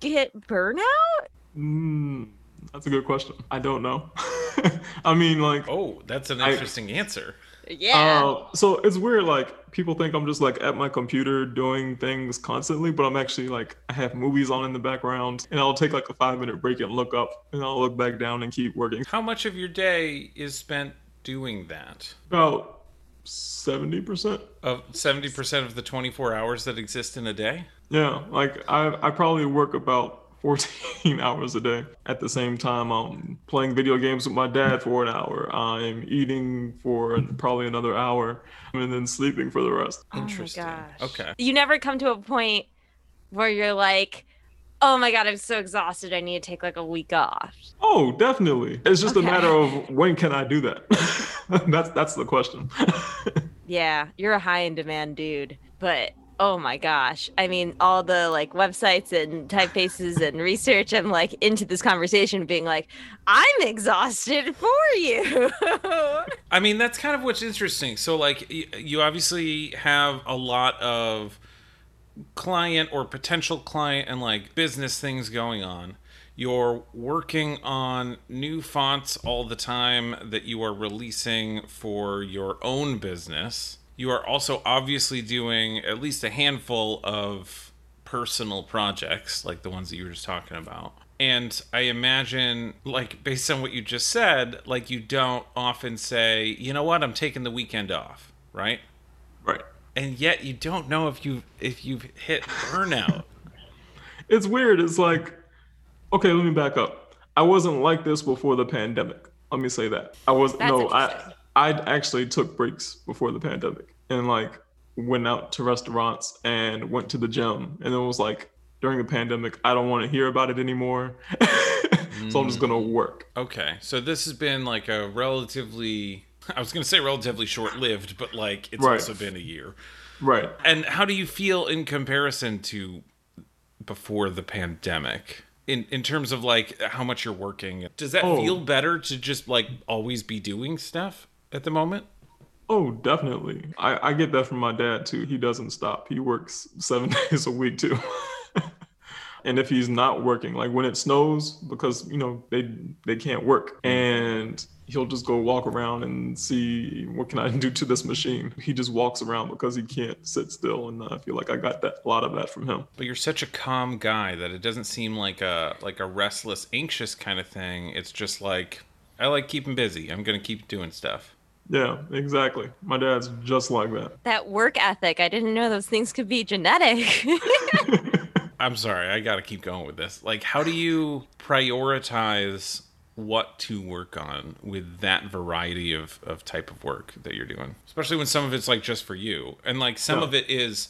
get burnout? Mm, that's a good question. I don't know. [LAUGHS] I mean, like, Oh, that's an I- interesting answer. Yeah. Uh, so it's weird. Like people think I'm just like at my computer doing things constantly, but I'm actually like I have movies on in the background, and I'll take like a five minute break and look up, and I'll look back down and keep working. How much of your day is spent doing that? About seventy percent. Of 70% of the 24 hours that exist in a day? Yeah, like I I probably work about 14 [LAUGHS] hours a day. At the same time, I'm playing video games with my dad for an hour. I'm eating for probably another hour, and then sleeping for the rest. Oh Interesting. gosh. Okay. You never come to a point where you're like, oh my God, I'm so exhausted. I need to take like a week off. Oh, definitely. It's just Okay. a matter of when can I do that. [LAUGHS] that's that's the question. [LAUGHS] Yeah, you're a high in demand dude. But oh my gosh. I mean, all the like websites and typefaces and research, I'm like into this conversation being like, I'm exhausted for you. [LAUGHS] I mean, that's kind of what's interesting. So, like, you obviously have a lot of client or potential client and like business things going on. You're working on new fonts all the time that you are releasing for your own business. You are also obviously doing at least a handful of personal projects like the ones that you were just talking about. And I imagine, like, based on what you just said, like, you don't often say, you know what, I'm taking the weekend off, right? right. And yet you don't know if you've, if you've hit burnout. [LAUGHS] It's weird. It's like, okay, let me back up. I wasn't like this before the pandemic. Let me say that. I was That's no, I interesting. I actually took breaks before the pandemic and like went out to restaurants and went to the gym and it was like during the pandemic, I don't want to hear about it anymore. [LAUGHS] so I'm just gonna mm. work. Okay, so this has been like a relatively I was going to say relatively short-lived, but like it's Right. also been a year. Right. And how do you feel in comparison to before the pandemic? In in terms of like how much you're working? Does that Oh. feel better to just like always be doing stuff at the moment? Oh, definitely. I, I get that from my dad too. He doesn't stop. He works seven [LAUGHS] days a week too. [LAUGHS] and if he's not working, like when it snows, because you know they they can't work, mm. and he'll just go walk around and see what can I [LAUGHS] do to this machine. He just walks around because he can't sit still, and I feel like I got that a lot of that from him. But you're such a calm guy that it doesn't seem like a like a restless, anxious kind of thing. It's just like I like keeping busy. I'm gonna keep doing stuff. Yeah, exactly. My dad's just like that. that work ethic, I didn't know those things could be genetic. [LAUGHS] I'm sorry, I gotta keep going with this. Like, how do you prioritize what to work on with that variety of, of type of work that you're doing? Especially when some of it's like just for you. And like some Yeah. of it is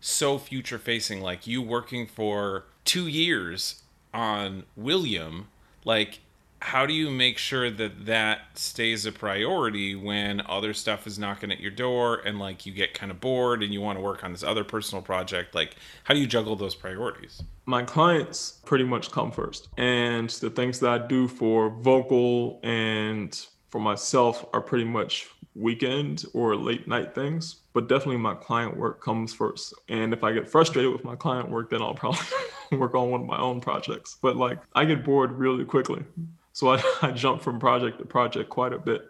so future facing, like you working for two years on William, like how do you make sure that that stays a priority when other stuff is knocking at your door and like you get kind of bored and you want to work on this other personal project? Like how do you juggle those priorities? My clients pretty much come first and the things that i do for vocal and for myself are pretty much weekend or late night things but definitely my client work comes first and if i get frustrated with my client work then i'll probably [LAUGHS] work on one of my own projects. But like i get bored really quickly so I, [LAUGHS] I jump from project to project quite a bit.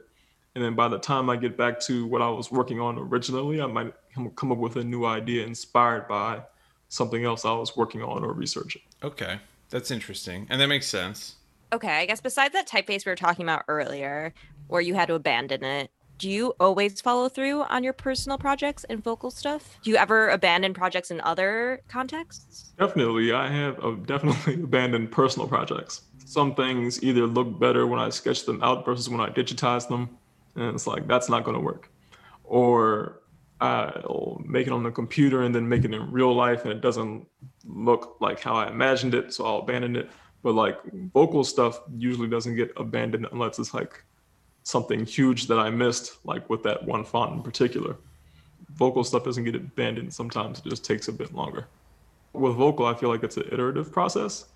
And then by the time I get back to what I was working on originally, I might come up with a new idea inspired by something else I was working on or researching. Okay. That's interesting. And that makes sense. Okay. I guess besides that typeface we were talking about earlier, where you had to abandon it, do you always follow through on your personal projects and vocal stuff? Do you ever abandon projects in other contexts? Definitely. I have uh, definitely [LAUGHS] abandoned personal projects some things either look better when I sketch them out versus when I digitize them. And it's like, that's not going to work. Or I'll make it on the computer and then make it in real life and it doesn't look like how I imagined it. So I'll abandon it. But like vocal stuff usually doesn't get abandoned unless it's like something huge that I missed, like with that one font in particular. Vocal stuff doesn't get abandoned. Sometimes it just takes a bit longer. With vocal, I feel like it's an iterative process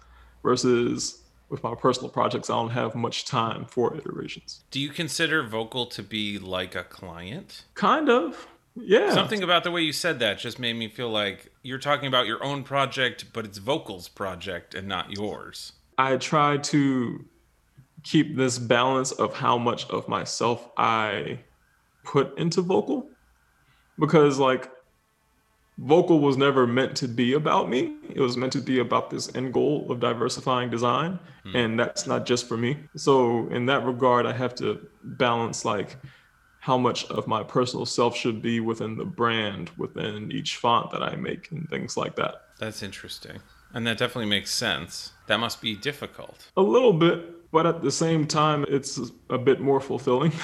versus with my personal projects, I don't have much time for iterations. Do you consider vocal to be like a client? Kind of. Yeah. Something about the way you said that just made me feel like you're talking about your own project, but it's vocal's project and not yours. I try to keep this balance of how much of myself I put into vocal because like vocal was never meant to be about me. It was meant to be about this end goal of diversifying design. Mm. And that's not just for me. So, in that regard, I have to balance like how much of my personal self should be within the brand, within each font that I make, and things like that. That's interesting. And that definitely makes sense. That must be difficult. A little bit, but at the same time, it's a bit more fulfilling. [LAUGHS]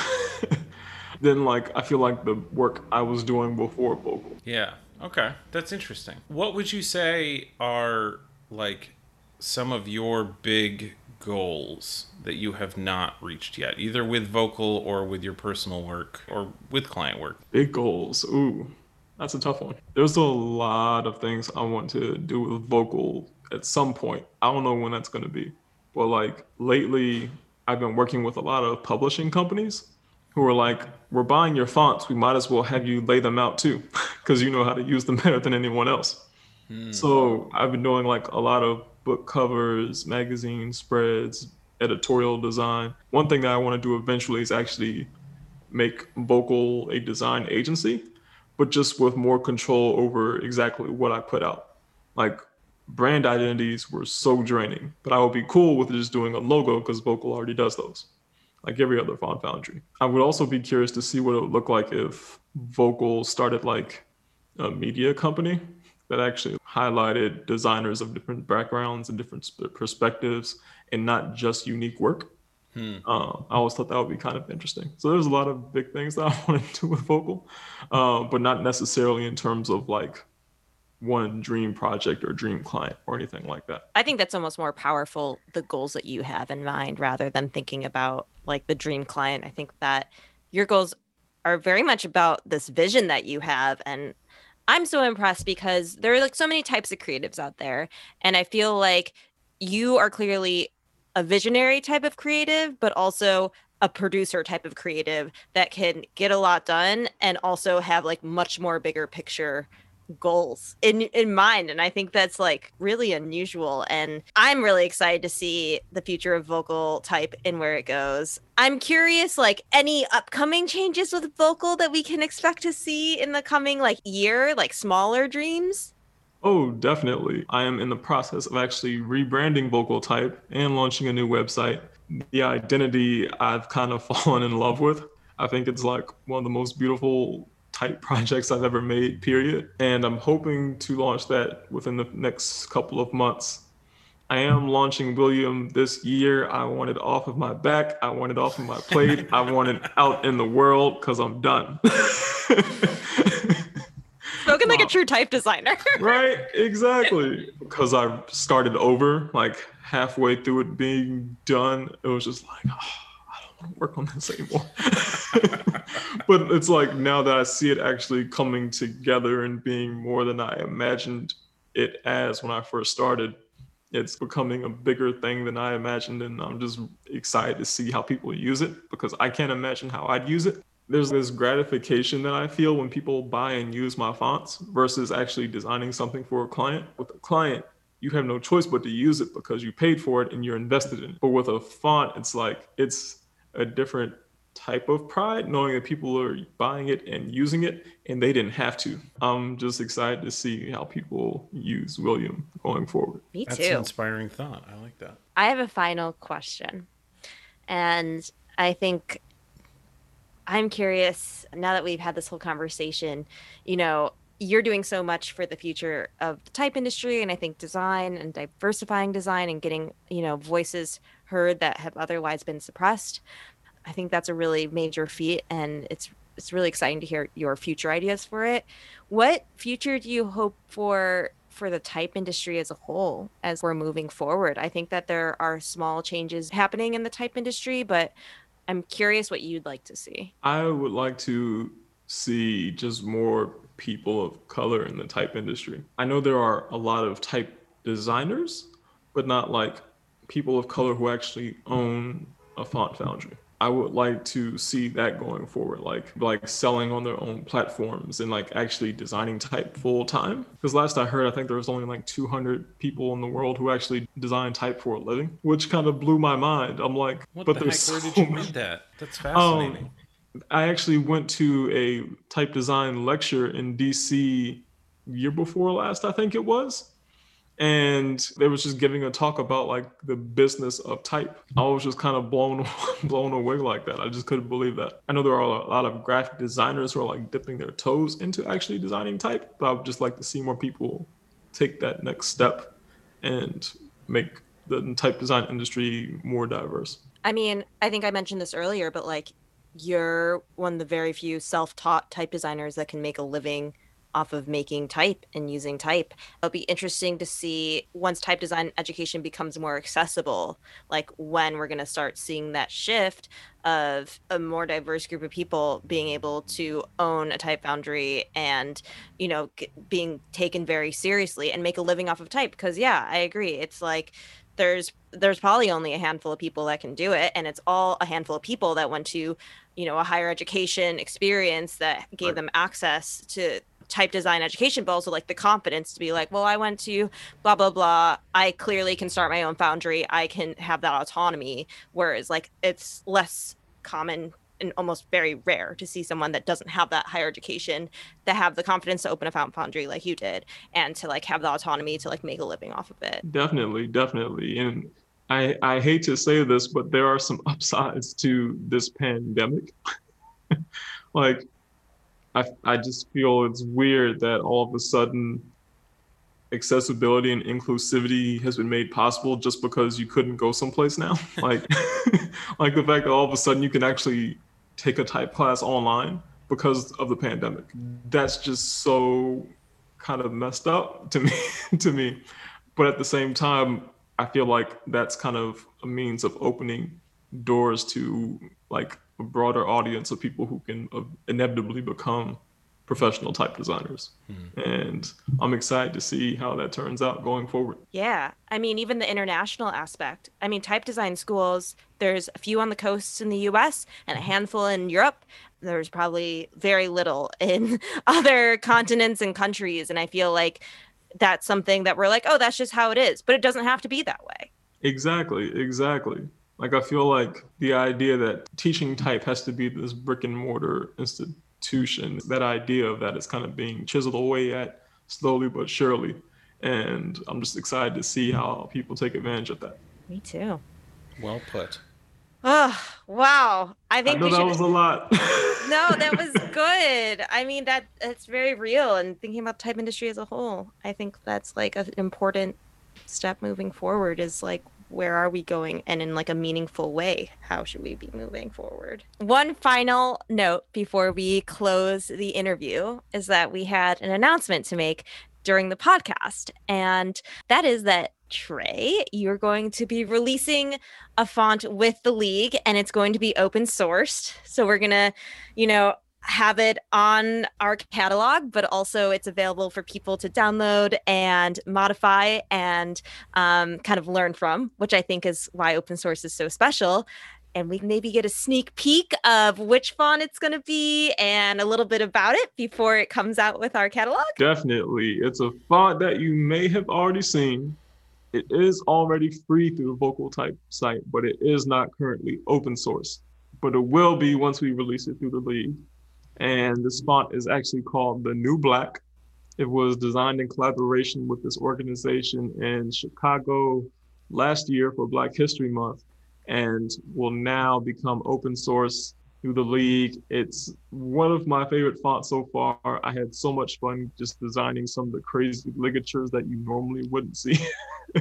than like I feel like the work I was doing before vocal. Yeah. Okay, that's interesting. What would you say are like some of your big goals that you have not reached yet, either with vocal or with your personal work or with client work? Big goals. Ooh, that's a tough one. There's a lot of things I want to do with vocal at some point. I don't know when that's going to be. But like lately, I've been working with a lot of publishing companies who are like, we're buying your fonts. We might as well have you lay them out too, [LAUGHS] because you know how to use them [LAUGHS] better than anyone else. Hmm. So I've been doing like a lot of book covers, magazine spreads, editorial design. One thing that I want to do eventually is actually make Vocal a design agency, but just with more control over exactly what I put out. Like brand identities were so draining, but I would be cool with just doing a logo because Vocal already does those like every other font foundry. I would also be curious to see what it would look like if Vocal started like a media company that actually highlighted designers of different backgrounds and different perspectives and not just unique work. Hmm. Uh, I always thought that would be kind of interesting. So there's a lot of big things that I [LAUGHS] want to do with Vocal, uh, but not necessarily in terms of like one dream project or dream client or anything like that. I think that's almost more powerful the goals that you have in mind rather than thinking about like the dream client. I think that your goals are very much about this vision that you have and I'm so impressed because there are like so many types of creatives out there and I feel like you are clearly a visionary type of creative but also a producer type of creative that can get a lot done and also have like much more bigger picture goals in in mind. And i think that's like really unusual. And i'm really excited to see the future of vocal type and where it goes. I'm curious like any upcoming changes with vocal that we can expect to see in the coming like year like smaller dreams? Oh definitely. I am in the process of actually rebranding vocal type and launching a new website. The identity i've kind of [LAUGHS] fallen in love with. I think it's like one of the most beautiful type [LAUGHS] projects I've ever made, period. And I'm hoping to launch that within the next couple of months. I am launching William this year. I want it off of my back. I want it off of my plate. I [LAUGHS] want it out in the world because I'm done. [LAUGHS] Spoken like a true type designer. right, exactly. Because I started over, like halfway through it being done, it was just like, oh, I [LAUGHS] work on this [LAUGHS] anymore. but it's like now that I see it actually coming together and being more than I imagined it as when I first started, it's becoming a bigger thing than I imagined. And I'm just excited to see how people use it because I can't imagine how I'd use it. There's this gratification that I feel when people buy and use my fonts versus actually designing something for a client. With a client, you have no choice but to use it because you paid for it and you're invested in it. But with a font, it's like it's a different type of pride knowing that people are buying it and using it and they didn't have to. I'm just excited to see how people use William going forward. Me That's too. an inspiring thought. I like that. I have a final question. And I think I'm curious now that we've had this whole conversation, you know, you're doing so much for the future of the type industry and I think design and diversifying design and getting, you know, voices heard that have otherwise been suppressed. I think that's a really major feat and it's it's really exciting to hear your future ideas for it. What future do you hope for for the type industry as a whole as we're moving forward? I think that there are small changes happening in the type industry, but I'm curious what you'd like to see. I would like to see just more people of color in the type industry. I know there are a lot of type designers, but not like people of color who actually own a font foundry. I would like to see that going forward, like like selling on their own platforms and like actually designing type full time. Because last I heard, I think there was only like 200 people in the world who actually design type for a living, which kind of blew my mind. I'm like, What but the there's heck? Where so did you [LAUGHS] read that? That's um, fascinating. I actually went to a type design lecture in DC year before last, I think it was. And they was just giving a talk about like the business of type. I was just kind of blown [LAUGHS] blown away like that. I just couldn't believe that. I know there are a lot of graphic designers who are like dipping their toes into actually designing type, but I would just like to see more people take that next step and make the type design industry more diverse. I mean, I think I mentioned this earlier, but like you're one of the very few self-taught type designers that can make a living off of making type and using type. It'll be interesting to see once type design education becomes more accessible, like when we're going to start seeing that shift of a more diverse group of people being able to own a type foundry and, you know, being taken very seriously and make a living off of type. Because, yeah, I agree. It's like, there's there's probably only a handful of people that can do it and it's all a handful of people that went to you know a higher education experience that gave Right. them access to type design education but also like the confidence to be like well i went to blah blah blah i clearly can start my own foundry i can have that autonomy whereas like it's less common and almost very rare to see someone that doesn't have that higher education that have the confidence to open a fountain foundry like you did and to like have the autonomy to like make a living off of it Definitely, definitely. And I I hate to say this, but there are some [LAUGHS] upsides to this pandemic. [LAUGHS] like I I just feel it's weird that all of a sudden accessibility and inclusivity has been made possible just because you couldn't go someplace now. [LAUGHS] Like like the fact that all of a sudden you can actually take a type class online because of the pandemic. That's just so kind of messed up to me to me but at the same time i feel like that's kind of a means of opening doors to like a broader audience of people who can uh, inevitably become professional type designers and i'm excited to see how that turns out going forward Yeah. I mean, even the international aspect. I mean, type design schools, there's a few on the coasts in the US and a handful in Europe. There's probably very little in [LAUGHS] other continents and countries. And I feel like that's something that we're like, oh, that's just how it is. But it doesn't have to be that way. Exactly, exactly. Like I feel like the idea that teaching type has to be this brick and mortar institution, that idea of that is kind of being chiseled away at slowly but surely. And I'm just excited to see how people take advantage of that. Me too. Well put. Oh, wow. I I think know we that should. was a lot. [LAUGHS] no, that was [LAUGHS] good. I mean, that it's very real. And thinking about the type industry as a whole, I think that's like an important step moving forward. Is like, where are we going, and in like a meaningful way, how should we be moving forward? One final note before we close the interview is that we had an announcement to make during the podcast, and that is that Tré, you're going to be releasing a font with the league and it's going to be open sourced. So we're going to, you know, have it on our catalog, but also it's available for people to download and modify and um, kind of learn from, which I think is why open source is so special. And we maybe get a sneak peek of which font it's going to be and a little bit about it before it comes out with our catalog. Definitely. It's a font that you may have already seen. It is already free through the Vocal Type site, but it is not currently open source. But it will be once we release it through the league and this font is actually called the New Black. It was designed in collaboration with this organization in Chicago last year for Black History Month and will now become open source through the league. It's one of my favorite fonts so far. I had so much fun just designing some of the crazy ligatures that you normally wouldn't see. [LAUGHS]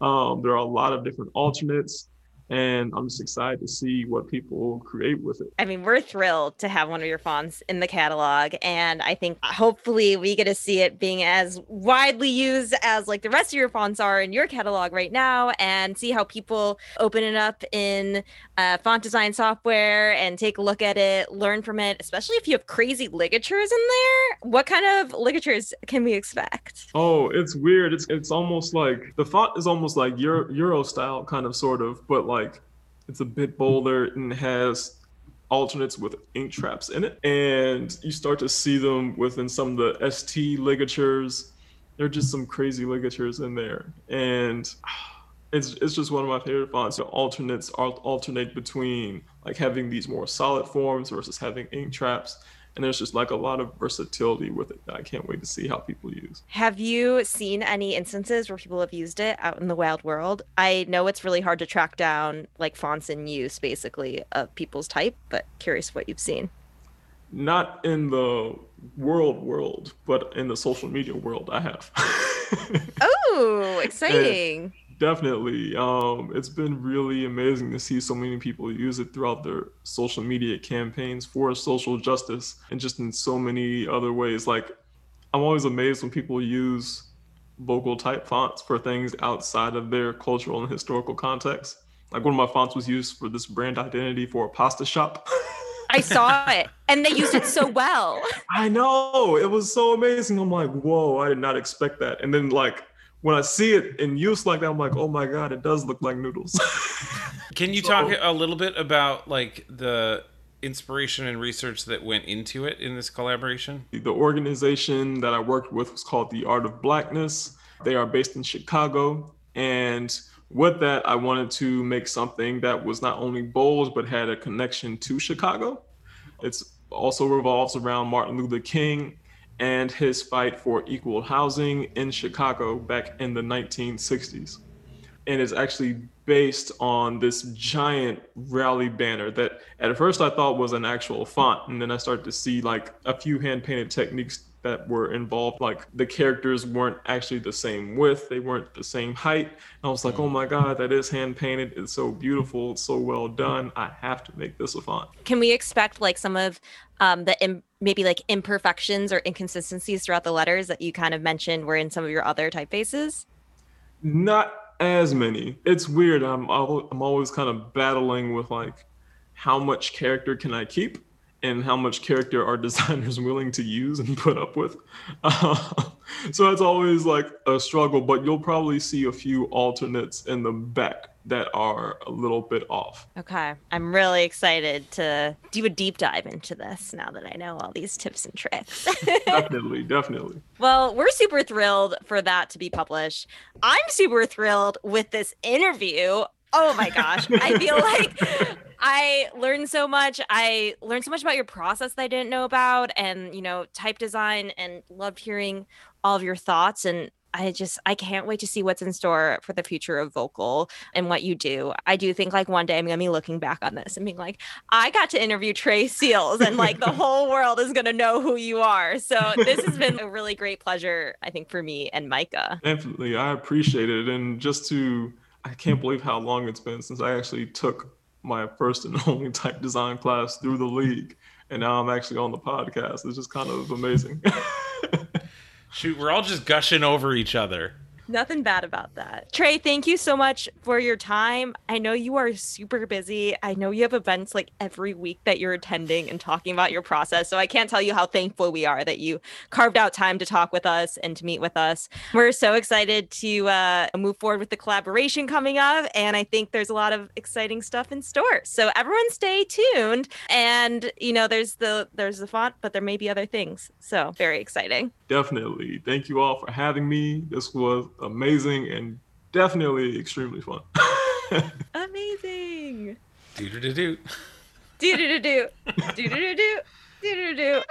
um, there are a lot of different alternates and I'm just excited to see what people create with it. I mean, we're thrilled to have one of your fonts in the catalog, and I think hopefully we get to see it being as widely used as like the rest of your fonts are in your catalog right now, and see how people open it up in uh, font design software and take a look at it, learn from it. Especially if you have crazy ligatures in there, what kind of ligatures can we expect? Oh, it's weird. It's it's almost like the font is almost like Euro, Eurostile, kind of, sort of, but like like it's a bit bolder and has alternates with ink traps in it. And you start to see them within some of the ST ligatures. There are just some crazy ligatures in there. And it's it's just one of my favorite fonts. The alternates alternate between like having these more solid forms versus having ink traps and there's just like a lot of versatility with it that I can't wait to see how people use. Have you seen any instances where people have used it out in the wild world? I know it's really hard to track down like fonts in use basically of people's type, but curious what you've seen. Not in the world world, but in the social media world I have. [LAUGHS] oh, exciting definitely. Um, it's been really amazing to see so many people use it throughout their social media campaigns for social justice and just in so many other ways. Like, I'm always amazed when people use vocal type fonts for things outside of their cultural and historical context. Like, one of my fonts was used for this brand identity for a pasta shop. I [LAUGHS] saw it and they used it so well. I know. It was so amazing. I'm like, whoa, I did not expect that. And then, like, when I see it in use like that, I'm like, oh my god, it does look like noodles. [LAUGHS] Can you so, talk a little bit about like the inspiration and research that went into it in this collaboration? The organization that I worked with was called the Art of Blackness. They are based in Chicago, and with that, I wanted to make something that was not only bold but had a connection to Chicago. It's also revolves around Martin Luther King and his fight for equal housing in Chicago back in the 1960s. And it's actually based on this giant rally banner that at first I thought was an actual font. And then I started to see like a few hand painted techniques that were involved. Like the characters weren't actually the same width, they weren't the same height. And I was like, oh my God, that is hand painted. It's so beautiful. It's so well done. I have to make this a font. Can we expect like some of um, the Im- maybe like imperfections or inconsistencies throughout the letters that you kind of mentioned were in some of your other typefaces? Not as many. It's weird. I'm I'm always kind of battling with like how much character can I keep and how much character are [LAUGHS] designers willing to use and put up with. Uh, [LAUGHS] so that's always like a struggle, but you'll probably see a few alternates in the back that are a little bit off. Okay. I'm really excited to do a deep dive into this now that I know all these tips and tricks. [LAUGHS] definitely, definitely. Well, we're super thrilled for that to be published. I'm super thrilled with this interview. Oh my gosh. I feel like I learned so much. I learned so much about your process that I didn't know about and, you know, type design and loved hearing all of your thoughts and I just I can't wait to see what's in store for the future of vocal and what you do. I do think like one day I'm gonna be looking back on this and being like, I got to interview Tré Seals and like the [LAUGHS] whole world is gonna know who you are. So this has been a really great pleasure, I think, for me and Micah. Definitely. I appreciate it. And just to I can't believe how long it's been since I actually took my first and [LAUGHS] only type design class through the league. And now I'm actually on the podcast. It's just kind of amazing. [LAUGHS] Shoot, we're all just gushing over each other. Nothing bad about that. Tré, thank you so much for your time. I know you are super busy. I know you have events like every week that you're attending and talking about your process. So I can't tell you how thankful we are that you carved out time to talk with us and to meet with us. We're so excited to uh, move forward with the collaboration coming up. And I think there's a lot of exciting stuff in store. So everyone stay tuned. And, you know, there's the there's the font, but there may be other things. So very exciting. Definitely. Thank you all for having me. This was amazing and definitely extremely fun. [LAUGHS] Amazing. Do do do do. Do do do do. Do do do do. Do do do.